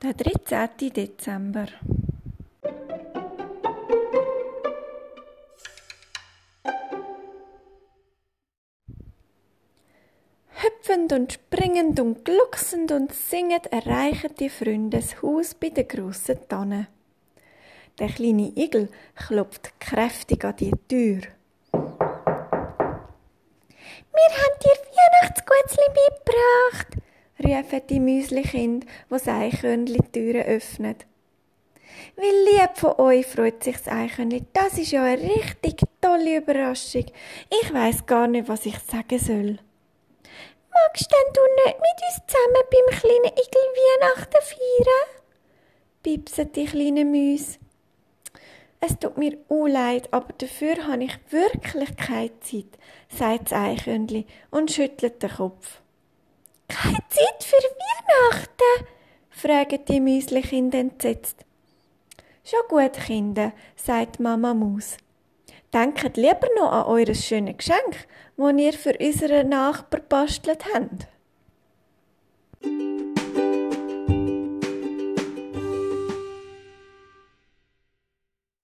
Der 13. Dezember. Hüpfend und springend und glucksend und singend erreichen die Freunde das Haus bei der grossen Tanne. Der kleine Igel klopft kräftig an die Tür. Wir haben dir Weihnachtsgutzli mitgebracht, rufen die Müslikind, wo das Eichhörnli die Türe öffnet. Wie lieb von euch, freut sich das Eichhörnli. Das ist ja eine richtig tolle Überraschung. Ich weiß gar nicht, was ich sagen soll. Magst denn du nicht mit uns zusammen beim kleinen Igel Weihnachten feiern? piepsen die kleinen Müs. Es tut mir leid, aber dafür habe ich wirklich keine Zeit, sagt das Eichhörnli und schüttelt den Kopf. Keine Zeit für Weihnachten? Fragen die Müslikinder entsetzt. Schon gut, Kinder, sagt Mama Maus. Denkt lieber noch an eure schöne Geschenk, das ihr für unseren Nachbar bastelt habt.